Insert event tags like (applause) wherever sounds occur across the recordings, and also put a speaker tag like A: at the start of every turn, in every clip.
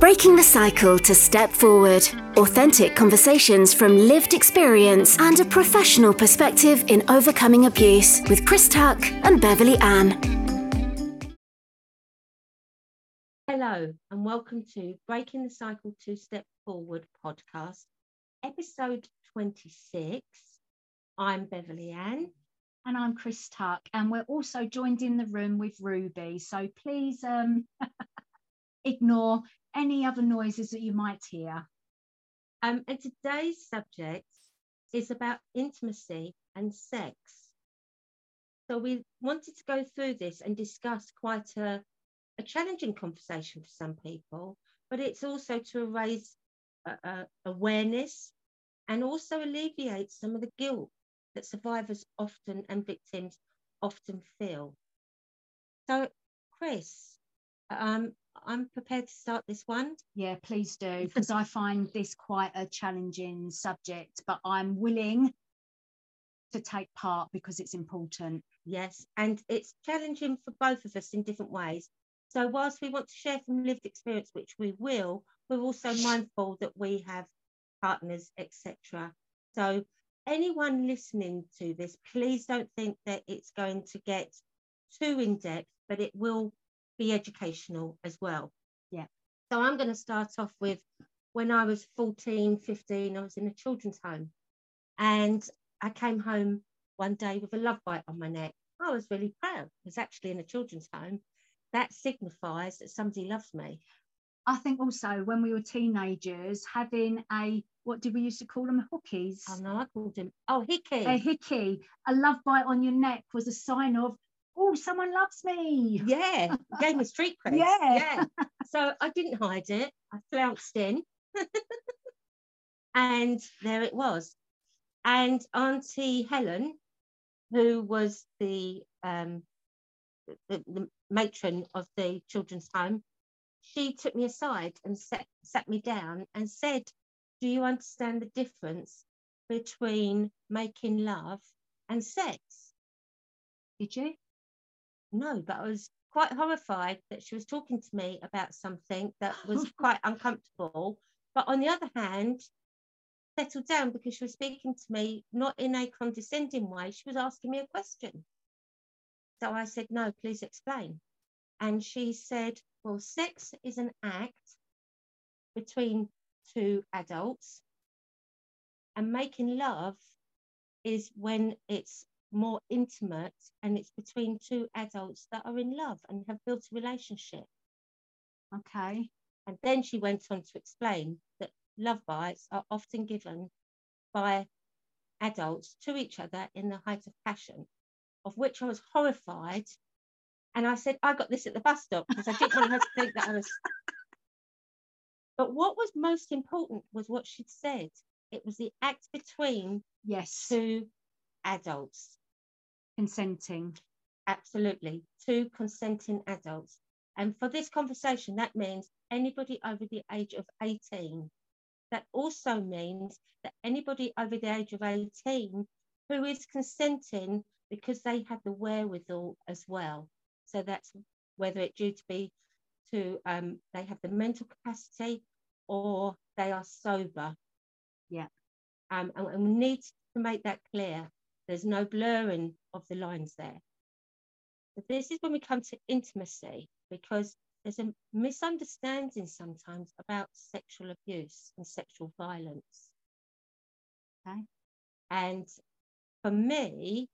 A: Breaking the cycle to step forward. Authentic conversations from lived experience and a professional perspective in overcoming abuse with Chris Tuck and Beverley Ann.
B: Hello, and welcome to Breaking the Cycle to Step Forward podcast, episode 26. I'm Beverley Ann.
C: And I'm Chris Tuck, and we're also joined in the room with Ruby. So please um, (laughs) ignore any other noises that you might hear.
B: Um, and today's subject is about intimacy and sex. So we wanted to go through this and discuss quite a, a challenging conversation for some people, but it's also to raise uh, uh, awareness and also alleviate some of the guilt that survivors often and victims often feel. So, Chris, um, I'm prepared to start this one.
C: Yeah, please do, (laughs) because I find this quite a challenging subject, but I'm willing to take part because it's important.
B: Yes, and it's challenging for both of us in different ways. So, whilst we want to share from lived experience, which we will, we're also mindful that we have partners, etc. So, anyone listening to this, please don't think that it's going to get too in depth, but it will be educational as well.
C: Yeah.
B: So I'm going to start off with when I was 14, 15, I was in a children's home and I came home one day with a love bite on my neck. I was really proud. I was actually in a children's home. That signifies that somebody loves me.
C: I think also when we were teenagers, having a what did we used to call them hookies?
B: Oh no, I called them oh hickey.
C: A hickey, a love bite on your neck was a sign of oh, someone loves me.
B: Yeah, (laughs) gave me street cred.
C: Yeah.
B: yeah. So I didn't hide it. I flounced in. (laughs) and there it was. And Auntie Helen, who was the, um, the, the matron of the children's home, she took me aside and sat, sat me down and said, Do you understand the difference between making love and sex?
C: Did you?
B: No, but I was quite horrified that she was talking to me about something that was (laughs) quite uncomfortable. But on the other hand, settled down because she was speaking to me not in a condescending way. She was asking me a question. So I said, No, please explain. And she said, Well, sex is an act between two adults, and making love is when it's more intimate and it's between two adults that are in love and have built a relationship.
C: Okay.
B: And then she went on to explain that love bites are often given by adults to each other in the height of passion, of which I was horrified. And I said, I got this at the bus stop because I didn't want her to think that I was. (laughs) But what was most important was what she'd said. It was the act between
C: yes
B: two adults
C: consenting.
B: Absolutely, two consenting adults. And for this conversation, that means anybody over the age of 18. That also means that anybody over the age of 18 who is consenting because they have the wherewithal as well. So that's whether it due to be to um, they have the mental capacity or they are sober.
C: Yeah.
B: Um, and, and we need to make that clear. There's no blurring of the lines there. But this is when we come to intimacy, because there's a misunderstanding sometimes about sexual abuse and sexual violence. Okay. And for me,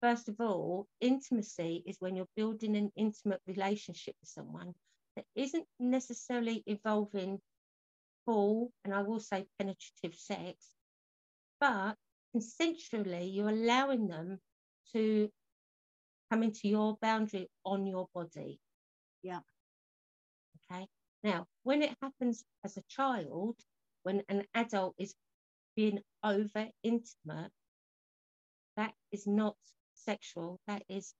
B: first of all, intimacy is when you're building an intimate relationship with someone that isn't necessarily involving full, and I will say penetrative sex, but consensually, you're allowing them to come into your boundary on your body.
C: Yeah.
B: Okay. Now, when it happens as a child, when an adult is being over intimate, that is not sexual, that is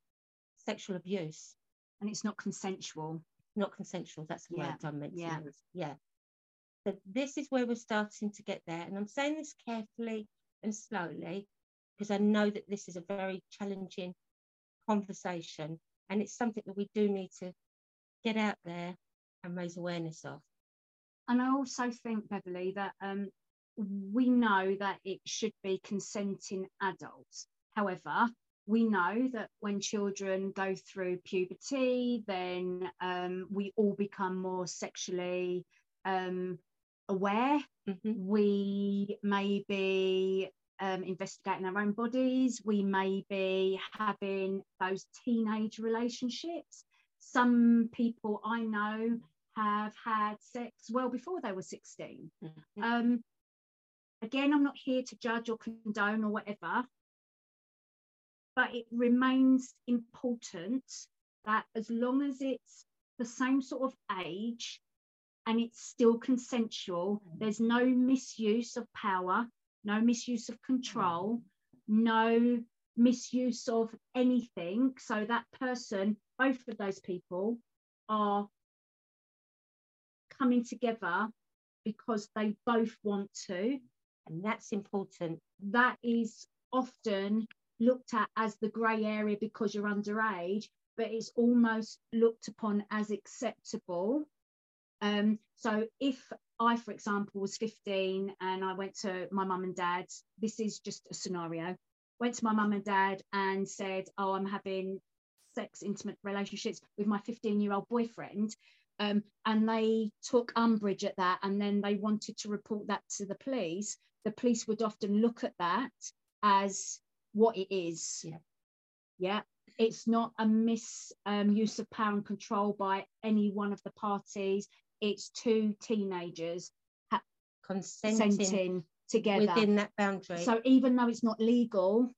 B: sexual abuse.
C: And it's not consensual.
B: Not consensual, that's the yeah. word I meant
C: yeah.
B: Yeah. So this is where we're starting to get there. And I'm saying this carefully and slowly because I know that this is a very challenging conversation and it's something that we do need to get out there and raise awareness of.
C: And I also think, Beverley, that um, we know that it should be consenting adults. However, we know that when children go through puberty, then um, we all become more sexually um, aware.
B: Mm-hmm.
C: We may be um, investigating our own bodies. We may be having those teenage relationships. Some people I know have had sex well before they were 16.
B: Mm-hmm.
C: Um, again, I'm not here to judge or condone or whatever, but it remains important that as long as it's the same sort of age and it's still consensual, mm. there's no misuse of power, no misuse of control, mm. no misuse of anything. So that person, both of those people, are coming together because they both want to.
B: And that's important.
C: That is often looked at as the grey area because you're underage, but it's almost looked upon as acceptable. Um, so if I, for example, was 15 and I went to my mum and dad, this is just a scenario, went to my mum and dad and said, Oh, I'm having sex, intimate relationships with my 15 year old boyfriend. Um, and they took umbrage at that and then they wanted to report that to the police. The police would often look at that as what it is.
B: Yeah.
C: Yeah. It's not a misuse um, of power and control by any one of the parties. It's two teenagers
B: Consenting,
C: consenting together.
B: within that boundary.
C: So even though it's not legal,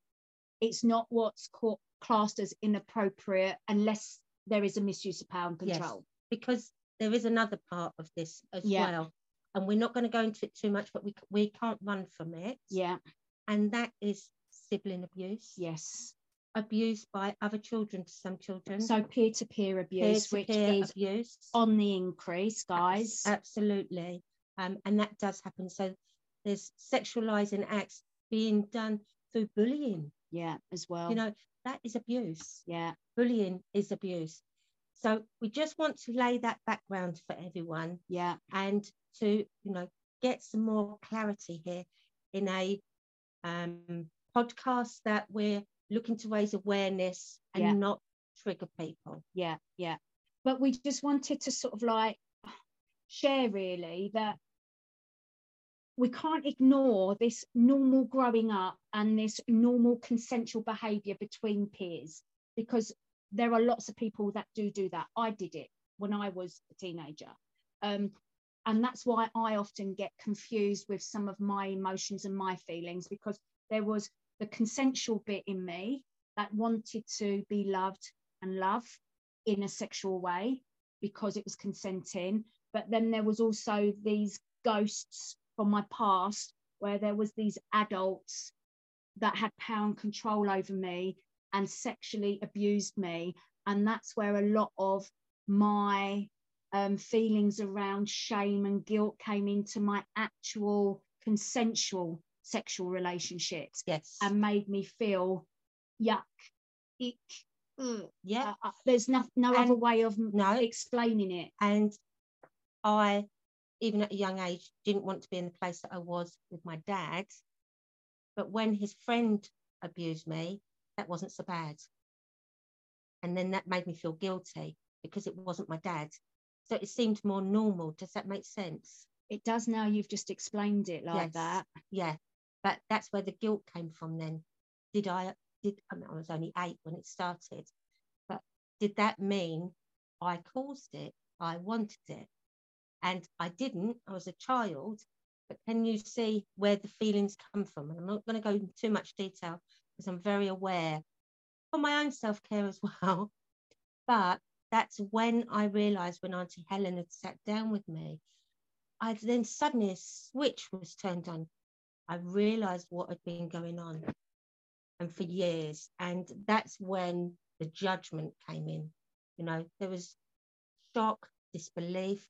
C: it's not what's called, classed as inappropriate unless there is a misuse of power and
B: Yes.
C: control.
B: because there is another part of this as
C: Yeah.
B: well. And we're not going to go into it too much, but we, we can't run from it.
C: Yeah.
B: And that is sibling abuse,
C: Yes.
B: Abuse by other children to some children.
C: So peer to peer abuse, which is
B: abuse.
C: on the increase, guys.
B: Absolutely. Um, and that does happen. So there's sexualizing acts being done through bullying.
C: Yeah, as well.
B: You know, that is abuse.
C: yeah.
B: Bullying is abuse. So we just want to lay that background for everyone
C: Yeah.
B: and to, you know, get some more clarity here in a um, podcast that we're looking to raise awareness and
C: Yeah.
B: not trigger people.
C: yeah yeah but we just wanted to sort of like share really that we can't ignore this normal growing up and this normal consensual behavior between peers because there are lots of people that do do that i did it when i was a teenager um, and that's why i often get confused with some of my emotions and my feelings because there was the consensual bit in me that wanted to be loved and love in a sexual way because it was consenting. But then there was also these ghosts from my past where there was these adults that had power and control over me and sexually abused me. And that's where a lot of my um, feelings around shame and guilt came into my actual consensual sexual relationships
B: Yes.
C: and made me feel yuck, ick, ugh.
B: yeah.
C: Uh, uh, there's no, no other way of
B: No.
C: explaining it.
B: And I, even at a young age, didn't want to be in the place that I was with my dad. But when his friend abused me, that wasn't so bad. And then that made me feel guilty because it wasn't my dad. So it seemed more normal. Does that make sense?
C: It does now. You've just explained it like
B: Yes.
C: that.
B: Yeah. But that's where the guilt came from then. Did I, did, I, mean, I was only eight when it started, but did that mean I caused it? I wanted it. And I didn't. I was a child. But can you see where the feelings come from? And I'm not going to go into too much detail because I'm very aware for my own self care as (laughs) well. But that's when I realized when Auntie Helen had sat down with me, I then suddenly a switch was turned on. I realized what had been going on and for years. And that's when the judgment came in. You know, there was shock, disbelief,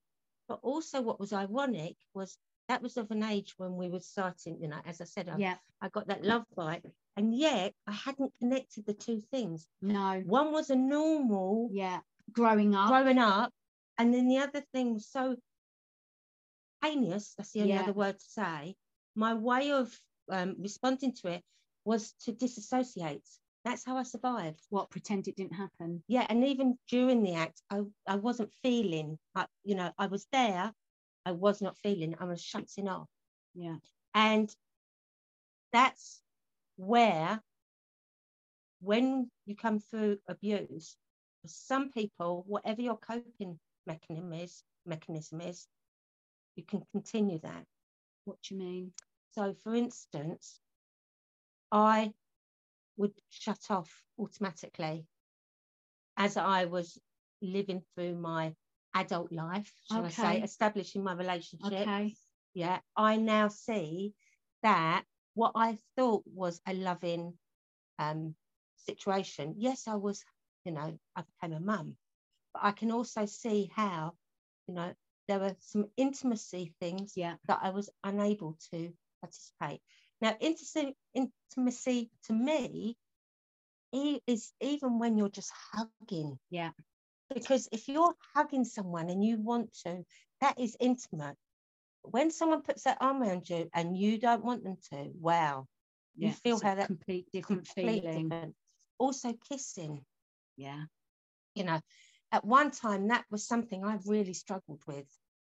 B: but also what was ironic was that was of an age when we were starting, you know, as I said, I,
C: Yeah.
B: I got that love bite. And yet I hadn't connected the two things.
C: No.
B: One was a normal
C: Yeah. Growing up.
B: growing up, And then the other thing was so heinous, that's the only
C: Yeah.
B: other word to say. My way of um, responding to it was to disassociate. That's how I survived.
C: What pretend it didn't happen?
B: Yeah, and even during the act, I, I wasn't feeling, I, you know, I was there, I was not feeling, I was shutting off.
C: Yeah.
B: And that's where, when you come through abuse, for some people, whatever your coping mechanism is, mechanism is, you can continue that.
C: What do you mean?
B: So, for instance, I would shut off automatically as I was living through my adult life, shall I say, establishing my relationship.
C: Okay.
B: Yeah, I now see that what I thought was a loving um, situation, yes, I was, you know, I became a mum, but I can also see how, you know, there were some intimacy things
C: Yeah.
B: that I was unable to participate. Now, intimacy, intimacy to me is even when you're just hugging.
C: Yeah.
B: Because if you're hugging someone and you want to, that is intimate. When someone puts their arm around you and you don't want them to, wow, you
C: Yeah.
B: feel
C: it's a
B: how that
C: complete different
B: complete
C: feeling.
B: different. Also, kissing,
C: Yeah.
B: you know, at one time that was something I've really struggled with.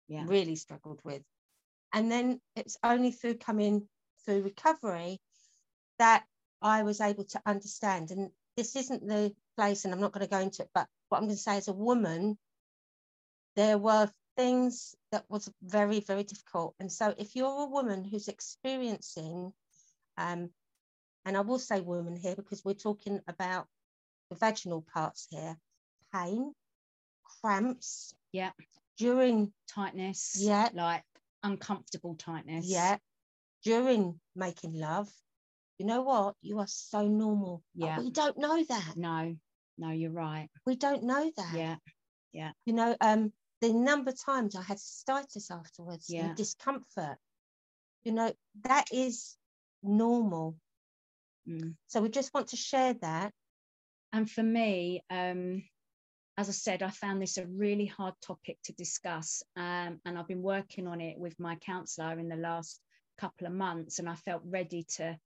C: Yeah.
B: really struggled with. And then it's only through coming through recovery that I was able to understand. And this isn't the place, and I'm not going to go into it, but what I'm going to say as a woman, there were things that was very, very difficult. And so if you're a woman who's experiencing, um, and I will say woman here because we're talking about the vaginal parts here, pain, cramps.
C: Yeah.
B: During
C: Tightness.
B: Yeah.
C: Like uncomfortable tightness.
B: Yeah. During making love, you know what? You are so normal. But
C: Yeah.
B: we don't know that.
C: No. No, you're right.
B: We don't know that.
C: Yeah. Yeah.
B: You know, um, the number of times I had cystitis afterwards
C: Yeah.
B: and discomfort, you know, that is normal.
C: Mm.
B: So we just want to share that.
C: And for me, um, as I said, I found this a really hard topic to discuss. Um, and I've been working on it with my counsellor in the last couple of months. And I felt ready to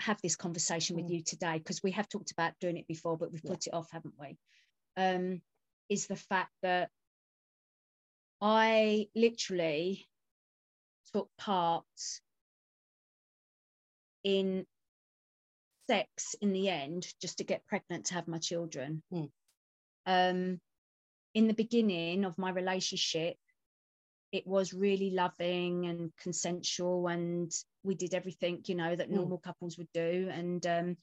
C: have this conversation with
B: Mm.
C: you today because we have talked about doing it before, but we've
B: Yeah.
C: put it off, haven't we? Um, is the fact that I literally took part in sex in the end just to get pregnant to have my children.
B: Mm.
C: Um, in the beginning of my relationship, it was really loving and consensual, and we did everything you know that
B: Mm.
C: normal couples would do. And um,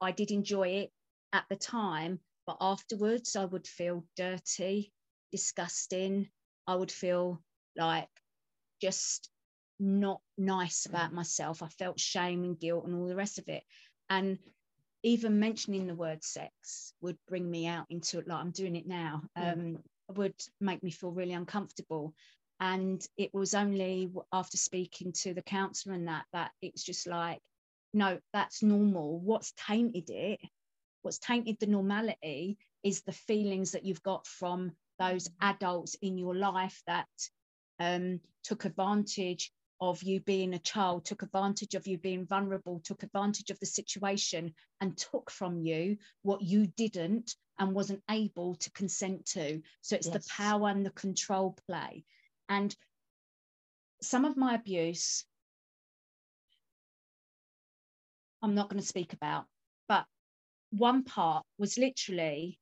C: I did enjoy it at the time, but afterwards, I would feel dirty, disgusting. I would feel like just not nice about myself. I felt shame and guilt and all the rest of it. And even mentioning the word sex would bring me out into it, like I'm doing it now,
B: Mm.
C: um, would make me feel really uncomfortable. And it was only after speaking to the counsellor and that, that it's just like, no, that's normal. What's tainted it, what's tainted the normality is the feelings that you've got from those adults in your life that um, took advantage of you being a child, took advantage of you being vulnerable, took advantage of the situation, and took from you what you didn't and wasn't able to consent to. So it's
B: Yes.
C: the power and the control play. And some of my abuse, I'm not going to speak about, but one part was literally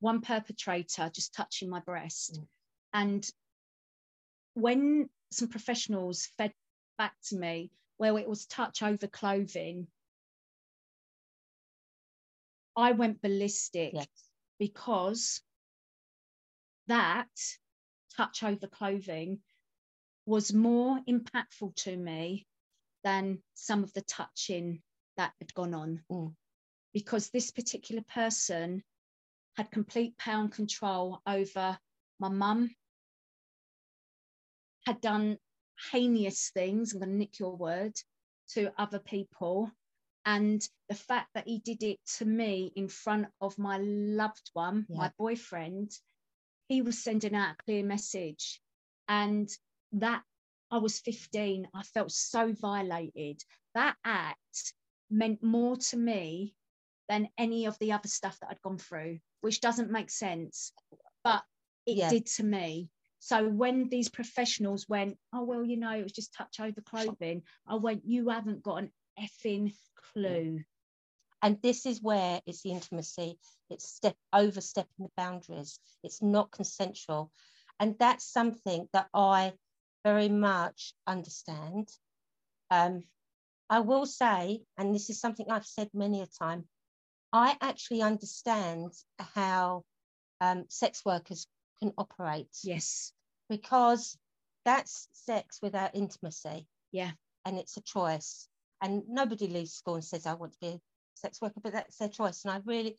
C: one perpetrator just touching my breast.
B: Mm.
C: And when some professionals fed back to me where it was touch over clothing, I went ballistic
B: Yes.
C: because that touch over clothing was more impactful to me than some of the touching that had gone on.
B: Mm.
C: Because this particular person had complete power and control over my mum, had done heinous things, I'm going to nick your word, to other people. And the fact that he did it to me in front of my loved one, my boyfriend, he was sending out a clear message. And that I was 15, I felt so violated. That act meant more to me than any of the other stuff that I'd gone through, which doesn't make sense, but it
B: Yeah.
C: did to me. So when these professionals went, oh well, you know, it was just touch over clothing, I went, you haven't got an effing clue.
B: And this is where it's the intimacy, it's step overstepping the boundaries, it's not consensual. And that's something that I very much understand. Um, I will say, and this is something I've said many a time, I actually understand how um, sex workers can operate
C: Yes.
B: because that's sex without intimacy.
C: Yeah.
B: And it's a choice. And nobody leaves school and says, I want to be a sex worker, but that's their choice. And I really,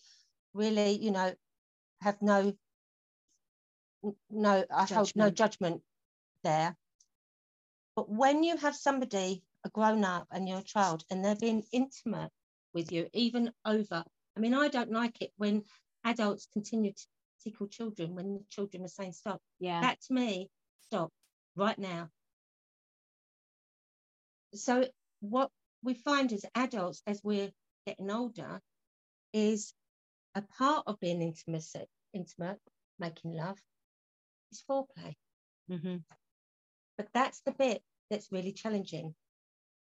B: really, you know, have no, no, I hold no
C: Judgment.
B: judgment there. But when you have somebody, a grown up, and you're a child, and they're being intimate with you, even over, I mean, I don't like it when adults continue to tickle children when the children are saying stop.
C: Yeah.
B: That to me, stop right now. So what we find as adults, as we're getting older, is a part of being intimate, intimate, making love, is foreplay.
C: hmm
B: But that's the bit that's really challenging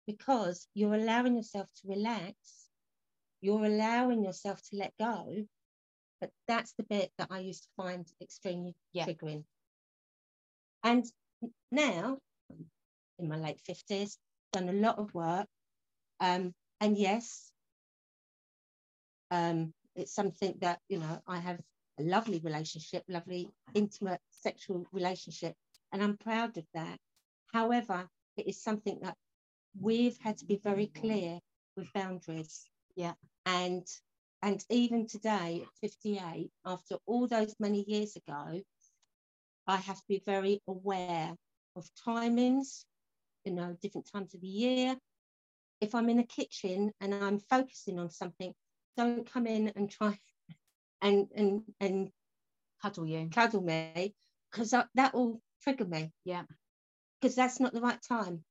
B: because you're allowing yourself to relax, you're allowing yourself to let go. But that's the bit that I used to find extremely
C: Yeah.
B: triggering. And now, in my late 50s, done a lot of work. Um, and yes, um, it's something that, you know, I have a lovely relationship, lovely intimate sexual relationship, and I'm proud of that. However, it is something that we've had to be very clear with boundaries.
C: Yeah.
B: And and even today at 58, after all those many years ago, I have to be very aware of timings, you know, different times of the year. If I'm in a kitchen and I'm focusing on something, don't come in and try (laughs) and and and
C: Cuddle you.
B: cuddle me because that will trigger me.
C: Yeah.
B: Because that's not the right time.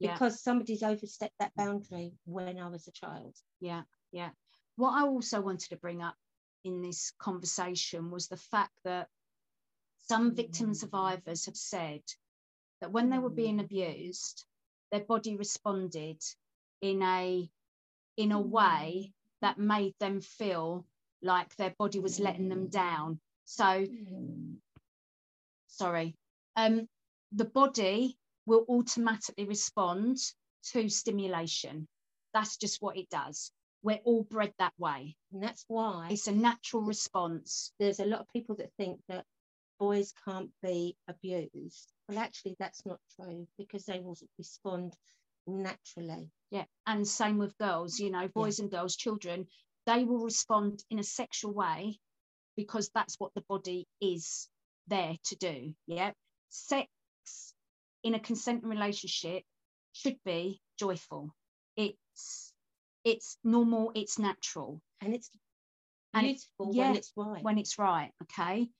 C: Yeah.
B: Because somebody's overstepped that boundary when I was a child.
C: Yeah, yeah. What I also wanted to bring up in this conversation was the fact that some victim survivors have said that when they were mm. being abused, their body responded in a in a way mm. that made them feel like their body was letting them mm. down. So sorry. Um, the body will automatically respond to stimulation. That's just what it does. We're all bred that way.
B: And that's why
C: It's a natural response.
B: there's a lot of people that think that boys can't be abused. Well, actually, that's not true because they will respond naturally.
C: Yeah. And same with girls, you know, boys and girls, children, they will respond in a sexual way because that's what the body is there to do. Yeah. Sex in a consenting relationship should be joyful. It's it's normal, it's natural.
B: And it's
C: And it- yeah,
B: when it's right.
C: when it's right. Okay.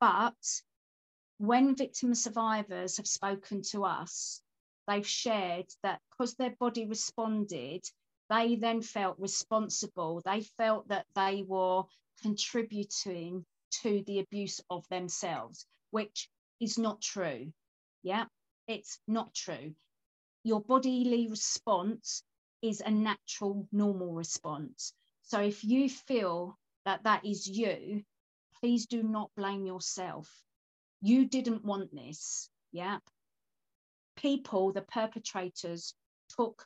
C: But when victim survivors have spoken to us, they've shared that because their body responded, they then felt responsible. They felt that they were contributing to the abuse of themselves, which is not true. Yeah, it's not true. Your bodily response is a natural, normal response. So if you feel that that is you, please do not blame yourself. You didn't want this. Yeah. People, the perpetrators, took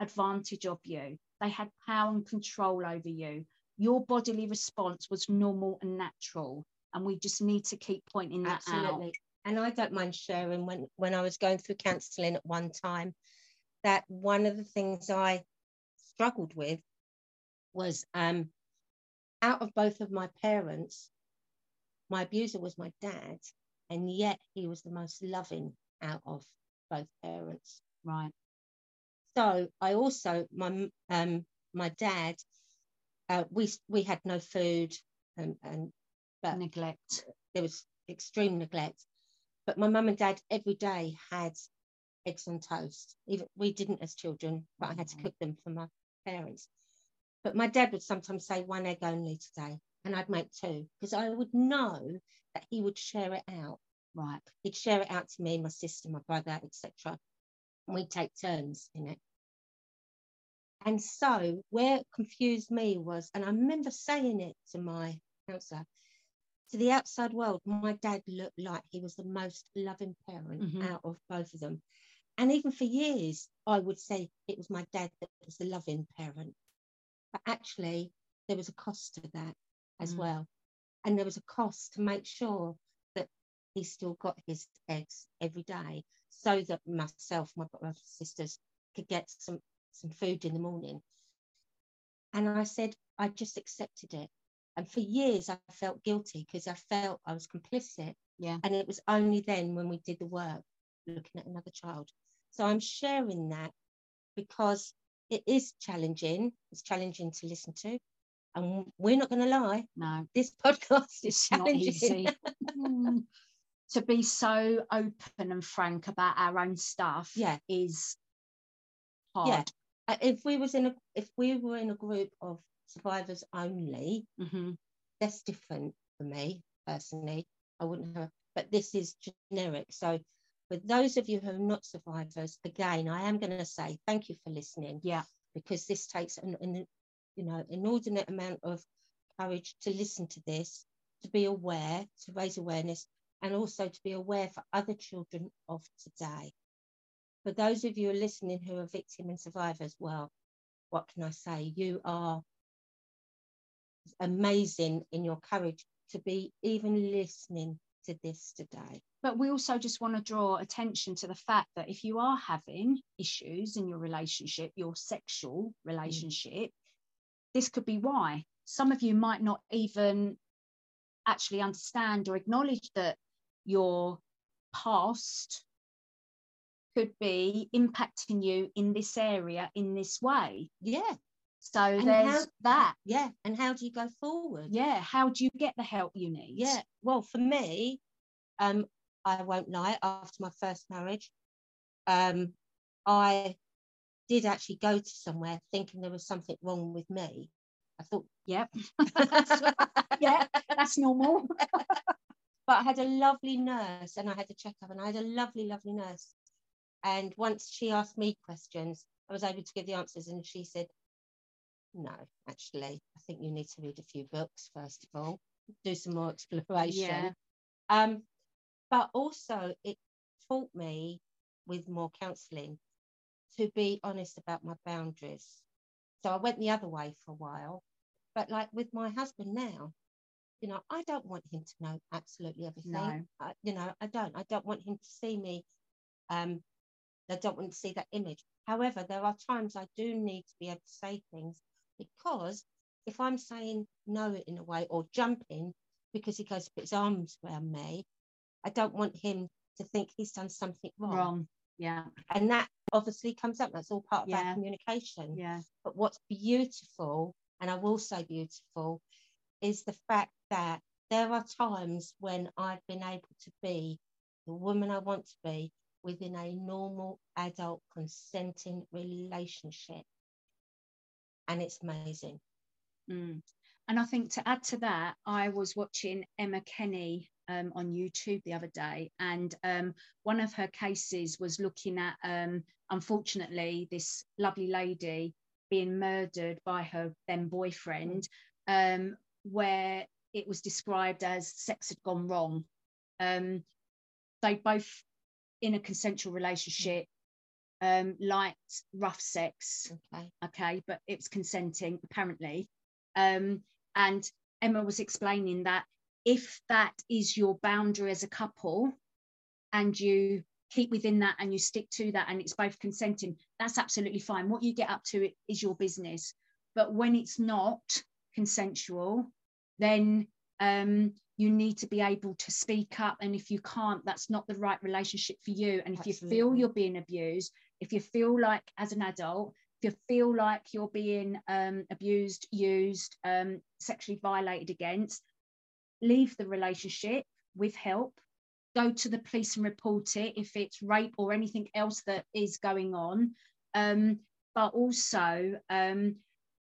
C: advantage of you. They had power and control over you. Your bodily response was normal and natural. And we just need to keep pointing that out.
B: Absolutely. And I don't mind sharing when, when I was going through counselling at one time, that one of the things I struggled with was um, out of both of my parents, my abuser was my dad, and yet he was the most loving out of both parents.
C: Right.
B: So I also my um my dad, uh, we we had no food and, and but
C: neglect.
B: there was extreme neglect. But my mum and dad every day had eggs on toast. Even we didn't as children, but I had to
C: Mhm.
B: cook them for my parents. But my dad would sometimes say one egg only today, and I'd make two because I would know that he would share it out.
C: Right.
B: He'd share it out to me, my sister, my brother, etc. And we'd take turns in it. And so where it confused me was, and I remember saying it to my counsellor, to the outside world, my dad looked like he was the most loving parent
C: Mhm.
B: out of both of them. And even for years, I would say it was my dad that was the loving parent. But actually, there was a cost to that as
C: Mm.
B: well. And there was a cost to make sure that he still got his eggs every day so that myself, my brothers and sisters could get some, some food in the morning. And I said, I just accepted it. And for years, I felt guilty because I felt I was complicit.
C: Yeah.
B: And it was only then when we did the work looking at another child. So I'm sharing that because it is challenging. It's challenging to listen to. And we're not going to lie,
C: No,
B: this (laughs) podcast is challenging.
C: easy. Mm. to be so open and frank about our own stuff
B: Yeah.
C: is hard.
B: Yeah. Uh, If we was in a if we were in a group of survivors only,
C: hmm
B: that's different for me personally. I wouldn't have, but this is generic. So, for those of you who are not survivors, again, I am going to say thank you for listening
C: Yeah.
B: because this takes an, an you know inordinate amount of courage to listen to this, to be aware, to raise awareness, and also to be aware for other children of today. For those of you listening who are victim and survivors, well, what can I say? You are amazing in your courage to be even listening to this today.
C: But we also just want to draw attention to the fact that if you are having issues in your relationship, your sexual relationship, this could be why. Some of you might not even actually understand or acknowledge that your past could be impacting you in this area in this way.
B: Yeah,
C: So
B: And
C: there's
B: how-
C: that.
B: yeah. And how do you go forward?
C: Yeah. How do you get the help you need?
B: Yeah. Well, for me, um, I won't lie, after my first marriage, um, I did actually go to somewhere thinking there was something wrong with me. I thought,
C: Yep. (laughs) (laughs) yeah. That's normal. (laughs)
B: but I had a lovely nurse and I had a checkup and I had a lovely, lovely nurse. And once she asked me questions, I was able to give the answers. And she said, No, actually, I think you need to read a few books, first of all, do some more exploration.
C: Yeah.
B: Um, but also, it taught me with more counselling to be honest about my boundaries. So I went the other way for a while. But like with my husband now, you know, I don't want him to know absolutely everything.
C: No.
B: I, you know, I don't. I don't want him to see me. Um, I don't want to see that image. However, there are times I do need to be able to say things because if I'm saying no in a way or jumping because he goes to put his arms around me, I don't want him to think he's done something wrong.
C: Wrong. Yeah.
B: And that obviously comes up. That's all part of
C: Yeah.
B: our communication.
C: Yeah.
B: But what's beautiful, and I will say beautiful, is the fact that there are times when I've been able to be the woman I want to be within a normal adult consenting relationship. And it's amazing.
C: Mm. And I think to add to that, I was watching Emma Kenny um, on YouTube the other day, and um, one of her cases was looking at, um, unfortunately, this lovely lady being murdered by her then boyfriend, um, where it was described as sex had gone wrong. Um, they both, in a consensual relationship, um, liked rough sex
B: Okay.
C: okay, but it was consenting apparently. Um, and Emma was explaining that if that is your boundary as a couple and you keep within that and you stick to that and it's both consenting, that's absolutely fine. What you get up to is your business. But when it's not consensual, then um, you need to be able to speak up. And if you can't, that's not the right relationship for you. And if you feel you're being abused, if you feel like as an adult, if you feel like you're being um, abused, used, um, sexually violated against, leave the relationship with help, go to the police and report it if it's rape or anything else that is going on. Um, but also um,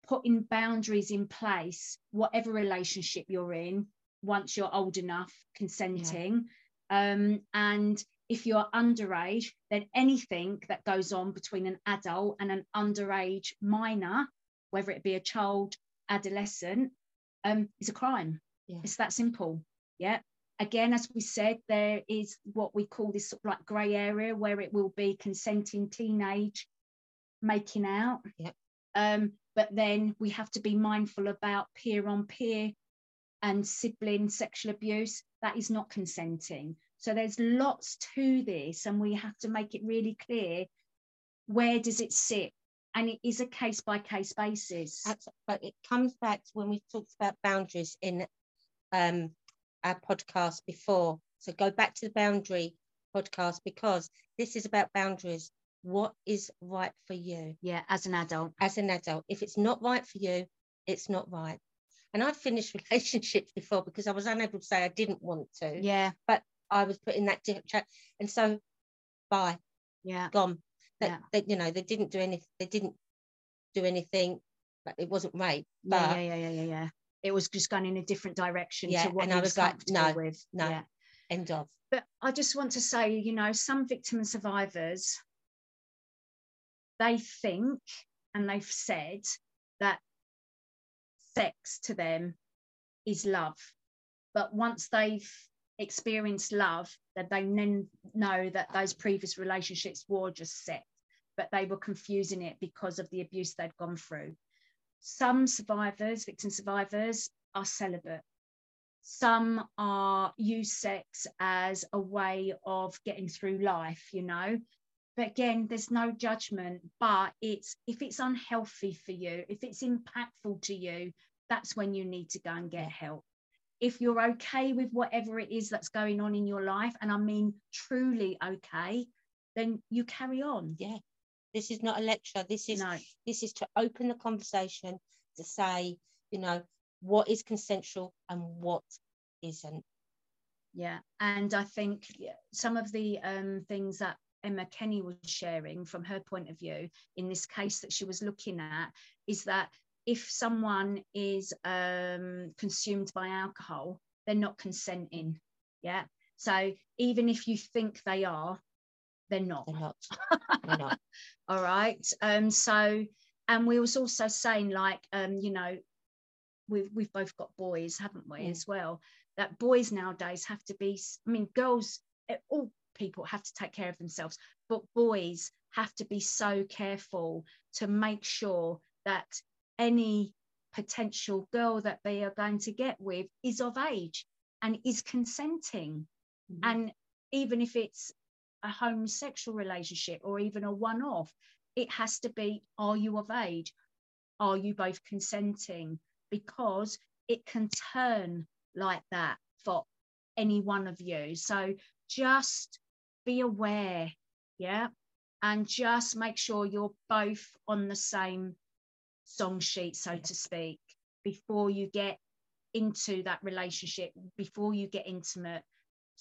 C: putting boundaries in place, whatever relationship you're in, once you're old enough, consenting. Yeah. Um, and if you're underage, then anything that goes on between an adult and an underage minor, whether it be a child, adolescent, um, is a crime. Yeah. It's that simple. Yeah. Again, as we said, there is what we call this sort of like grey area where it will be consenting teenage making out.
B: Yeah.
C: Um, but then we have to be mindful about peer on peer and sibling sexual abuse. That is not consenting. So there's lots to this, and we have to make it really clear where does it sit and it is a case by case basis.
B: But it comes back to when we talked about boundaries in um, our podcast before. So go back to the boundary podcast because this is about boundaries. What is right for you?
C: Yeah, as an adult.
B: As an adult. If it's not right for you, it's not right. And I've finished (laughs) relationships before because I was unable to say I didn't want to.
C: Yeah.
B: But I was put in that chat. And so bye.
C: Yeah.
B: Gone. That yeah. they, you know, they didn't do anything, they didn't do anything, but it wasn't rape. But
C: yeah, yeah, yeah, yeah, yeah. It was just going in a different direction
B: yeah,
C: to what
B: and I was like, no,
C: with.
B: No. Yeah. End of.
C: But I just want to say, you know, some victim and survivors, they think and they've said that sex to them is love. But once they've experienced love, that they then know that those previous relationships were just sex, but they were confusing it because of the abuse they'd gone through. Some survivors, victim survivors, are celibate. Some are use sex as a way of getting through life, you know. But again, there's no judgment, but it's if it's unhealthy for you, if it's impactful to you, that's when you need to go and get help. If you're okay with whatever it is that's going on in your life, and I mean truly okay, then you carry on.
B: Yeah. This is not a lecture. This is no. this is to open the conversation to say, you know, what is consensual and what isn't.
C: Yeah, and I think some of the um, things that Emma Kenny was sharing from her point of view in this case that she was looking at is that if someone is um, consumed by alcohol, they're not consenting. Yeah. So even if you think they are, they're not.
B: They're not. (laughs) They're not.
C: All right. Um, so, and we was also saying, like, um, you know, we've we've both got boys, haven't we, mm. as well? That boys nowadays have to be. I mean, girls, eh, all people have to take care of themselves, but boys have to be so careful to make sure that any potential girl that they are going to get with is of age and is consenting. Mm-hmm. And even if it's a homosexual relationship or even a one off, it has to be are you of age? Are you both consenting? Because it can turn like that for any one of you. So just be aware, yeah, and just make sure you're both on the same song sheet, so to speak, before you get into that relationship, before you get intimate.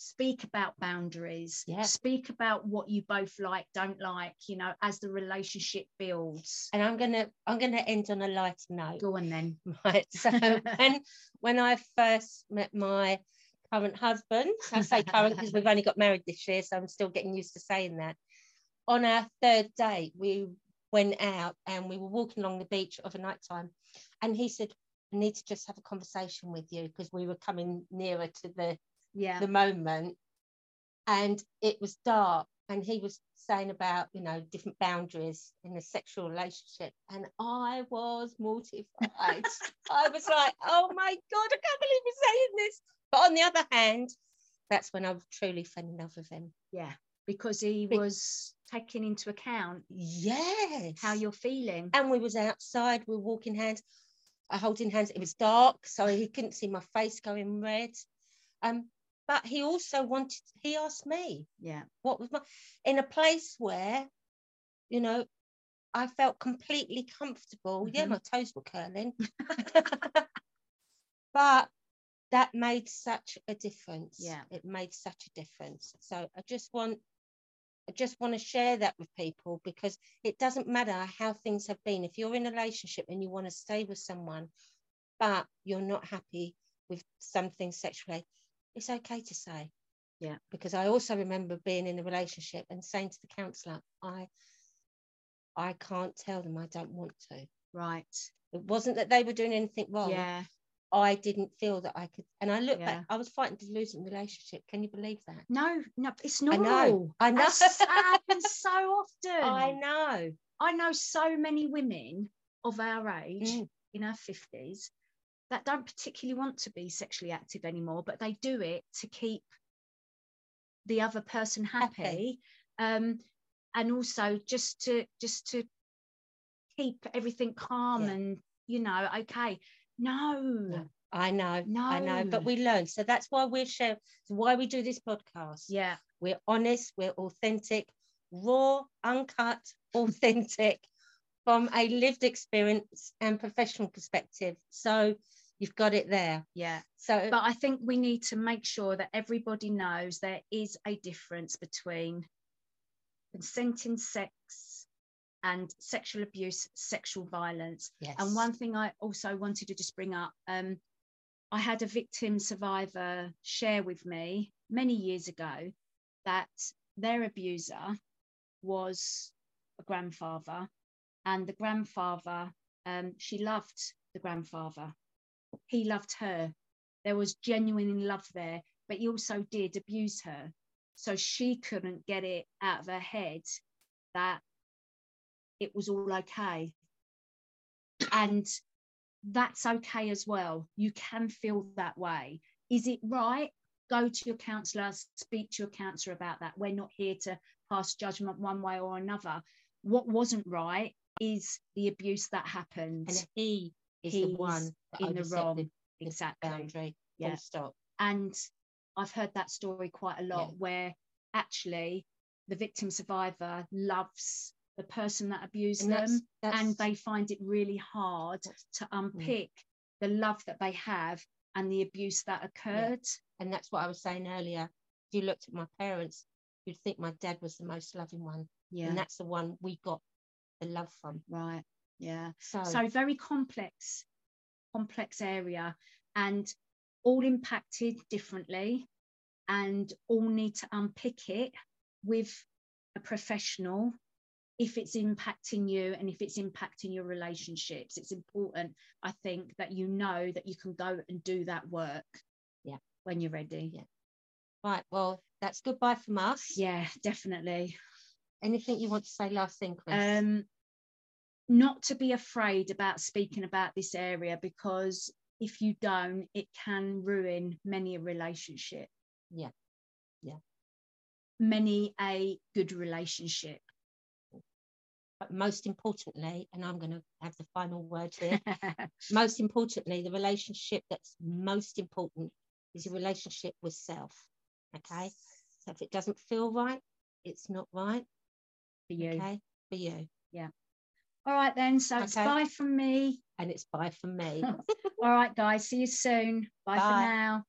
C: Speak about boundaries.
B: Yeah.
C: Speak about what you both like, don't like, you know, as the relationship builds.
B: And I'm gonna I'm gonna end on a lighter note.
C: Go on then. (laughs)
B: Right. So when when I first met my current husband, I say current because we've only got married this year, so I'm still getting used to saying that. On our third date, we went out and we were walking along the beach of a night time and he said i need to just have a conversation with you because we were coming nearer to the
C: yeah.
B: the moment and it was dark and he was saying about you know different boundaries in a sexual relationship and i was mortified. (laughs) I was like oh my god i can't believe you're saying this. But on the other hand that's when i truly fell in love with him.
C: Yeah because he Be- was taking into account
B: yes.
C: how you're feeling.
B: And we was outside we were walking hands uh, holding hands. It was dark so he couldn't see my face going red. Um but he also wanted he asked me
C: yeah
B: what was my in a place where you know i felt completely comfortable mm-hmm. yeah my toes were curling (laughs) but that made such a difference.
C: Yeah.
B: It made such a difference. So I just want I just want to share that with people because it doesn't matter how things have been. If you're in a relationship and you want to stay with someone, but you're not happy with something sexually, it's okay to say.
C: Yeah.
B: Because I also remember being in a relationship and saying to the counsellor, I I can't tell them I don't want to.
C: Right.
B: It wasn't that they were doing anything wrong.
C: Yeah.
B: I didn't feel that I could. And I look
C: Yeah.
B: back, I was fighting to lose a relationship. Can you believe that?
C: No, no, it's
B: not.
C: I
B: know. I know.
C: That's- That happens so often. (laughs)
B: I know.
C: I know so many women of our age
B: Mm.
C: in our 50s that don't particularly want to be sexually active anymore, but they do it to keep the other person happy.
B: Happy.
C: Um, and also just to just to keep everything calm
B: Yeah.
C: and you know, okay. No.
B: I know. I know. But we learn. So that's why we're sharing. Why we do this podcast.
C: Yeah.
B: We're honest. We're authentic, raw, uncut, (laughs) authentic, from a lived experience and professional perspective. So you've got it there.
C: Yeah.
B: So
C: but I think we need to make sure that everybody knows there is a difference between consenting sex and sexual abuse, sexual violence.
B: yes.
C: And one thing I also wanted to just bring up, um, I had a victim survivor share with me many years ago that their abuser was a grandfather, and the grandfather, um, she loved the grandfather. He loved her. There was genuine love there, but he also did abuse her. So she couldn't get it out of her head that it was all okay. And that's okay as well. You can feel that way. Is it right? Go to your counsellor, speak to your counsellor about that. We're not here to pass judgment one way or another. What wasn't right is the abuse that happened.
B: and he is
C: He's
B: the one
C: in the wrong.
B: the
C: exactly.
B: boundary.
C: Yeah.
B: Stop.
C: And I've heard that story quite a lot
B: Yeah.
C: where actually the victim survivor loves the person that abused
B: And
C: them
B: that's, that's
C: and they find it really hard to unpick mm. the love that they have and the abuse that occurred.
B: and that's what I was saying earlier. If you looked at my parents, you'd think my dad was the most loving one,
C: Yeah.
B: and that's the one we got the love from.
C: right. Yeah.
B: So,
C: So very complex, complex area and all impacted differently and all need to unpick it with a professional if it's impacting you and if it's impacting your relationships it's important i think that you know that you can go and do that work
B: Yeah.
C: when you're ready
B: Yeah. right, well, that's goodbye from us.
C: yeah definitely
B: Anything you want to say last thing, Chris?
C: um not to be afraid about speaking about this area because if you don't it can ruin many a relationship
B: Yeah. Yeah.
C: many a good relationship
B: but most importantly, and I'm going to have the final word here. (laughs) most importantly, the relationship that's most important is your relationship with self. Okay. So if it doesn't feel right, it's not right.
C: for you
B: Okay. For you.
C: All right, then. So
B: okay.
C: it's bye from me.
B: And it's bye from me. (laughs)
C: All right, guys. See you soon. Bye,
B: bye.
C: for now.